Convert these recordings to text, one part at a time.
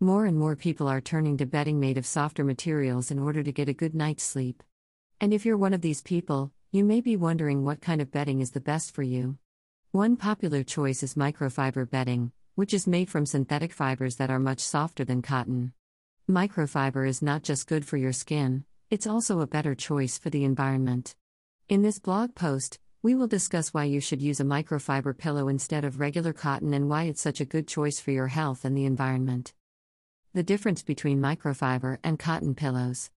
More and more people are turning to bedding made of softer materials in order to get a good night's sleep. And if you're one of these people, you may be wondering what kind of bedding is the best for you. One popular choice is microfiber bedding, which is made from synthetic fibers that are much softer than cotton. Microfiber is not just good for your skin, it's also a better choice for the environment. In this blog post, we will discuss why you should use a microfiber pillow instead of regular cotton and why it's such a good choice for your health and the environment. The difference between microfiber and cotton pillows.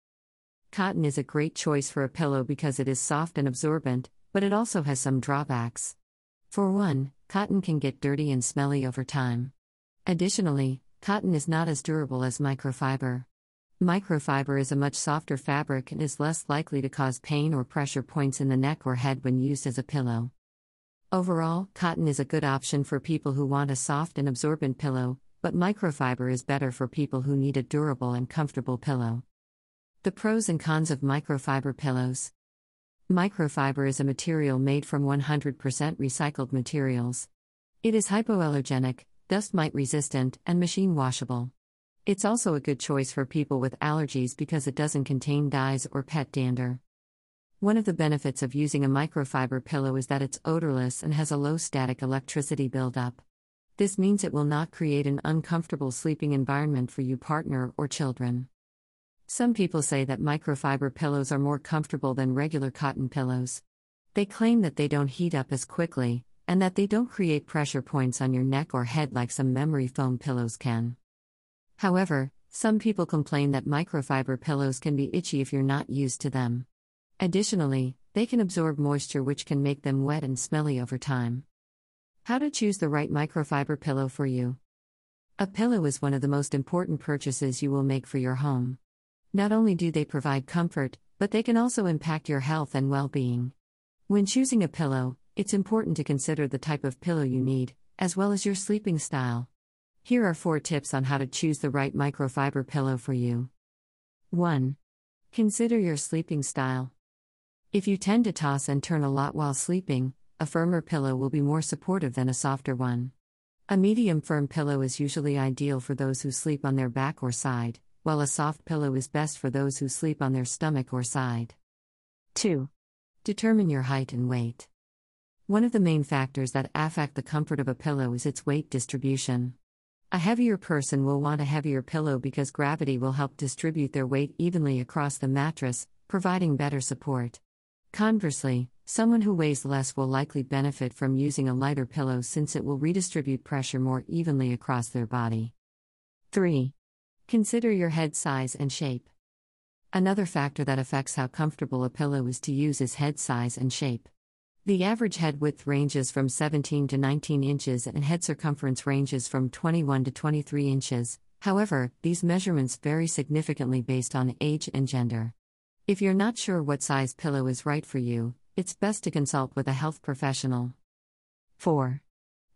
Cotton is a great choice for a pillow because it is soft and absorbent, but it also has some drawbacks. For one, cotton can get dirty and smelly over time. Additionally, cotton is not as durable as microfiber. Microfiber is a much softer fabric and is less likely to cause pain or pressure points in the neck or head when used as a pillow. Overall, cotton is a good option for people who want a soft and absorbent pillow, but microfiber is better for people who need a durable and comfortable pillow. The pros and cons of microfiber pillows. Microfiber is a material made from 100% recycled materials. It is hypoallergenic, dust mite resistant, and machine washable. It's also a good choice for people with allergies because it doesn't contain dyes or pet dander. One of the benefits of using a microfiber pillow is that it's odorless and has a low static electricity buildup. This means it will not create an uncomfortable sleeping environment for you partner or children. Some people say that microfiber pillows are more comfortable than regular cotton pillows. They claim that they don't heat up as quickly, and that they don't create pressure points on your neck or head like some memory foam pillows can. However, some people complain that microfiber pillows can be itchy if you're not used to them. Additionally, they can absorb moisture, which can make them wet and smelly over time. How to choose the right microfiber pillow for you. A pillow is one of the most important purchases you will make for your home. Not only do they provide comfort, but they can also impact your health and well being. When choosing a pillow, it's important to consider the type of pillow you need, as well as your sleeping style. Here are four tips on how to choose the right microfiber pillow for you. 1. Consider your sleeping style. If you tend to toss and turn a lot while sleeping, a firmer pillow will be more supportive than a softer one. A medium firm pillow is usually ideal for those who sleep on their back or side, while a soft pillow is best for those who sleep on their stomach or side. 2. Determine your height and weight. One of the main factors that affect the comfort of a pillow is its weight distribution. A heavier person will want a heavier pillow because gravity will help distribute their weight evenly across the mattress, providing better support. Conversely, someone who weighs less will likely benefit from using a lighter pillow since it will redistribute pressure more evenly across their body. 3. Consider your head size and shape. Another factor that affects how comfortable a pillow is to use is head size and shape. The average head width ranges from 17 to 19 inches and head circumference ranges from 21 to 23 inches. However, these measurements vary significantly based on age and gender. If you're not sure what size pillow is right for you, it's best to consult with a health professional. 4.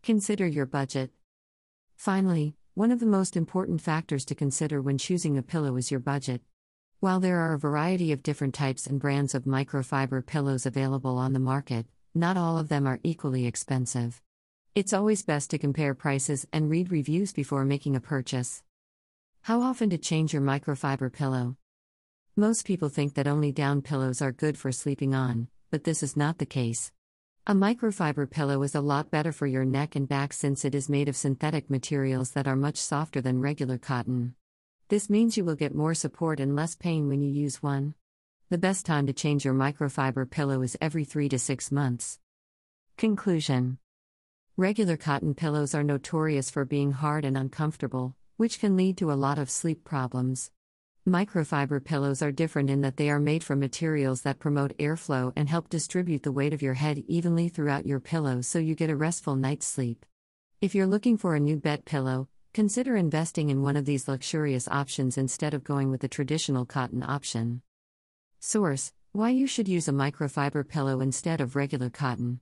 Consider your budget. Finally, one of the most important factors to consider when choosing a pillow is your budget. While there are a variety of different types and brands of microfiber pillows available on the market, not all of them are equally expensive. It's always best to compare prices and read reviews before making a purchase. How often to change your microfiber pillow? Most people think that only down pillows are good for sleeping on, but this is not the case. A microfiber pillow is a lot better for your neck and back since it is made of synthetic materials that are much softer than regular cotton. This means you will get more support and less pain when you use one. The best time to change your microfiber pillow is every 3 to 6 months. Conclusion Regular cotton pillows are notorious for being hard and uncomfortable, which can lead to a lot of sleep problems. Microfiber pillows are different in that they are made from materials that promote airflow and help distribute the weight of your head evenly throughout your pillow so you get a restful night's sleep. If you're looking for a new bed pillow, consider investing in one of these luxurious options instead of going with the traditional cotton option. Source Why you should use a microfiber pillow instead of regular cotton.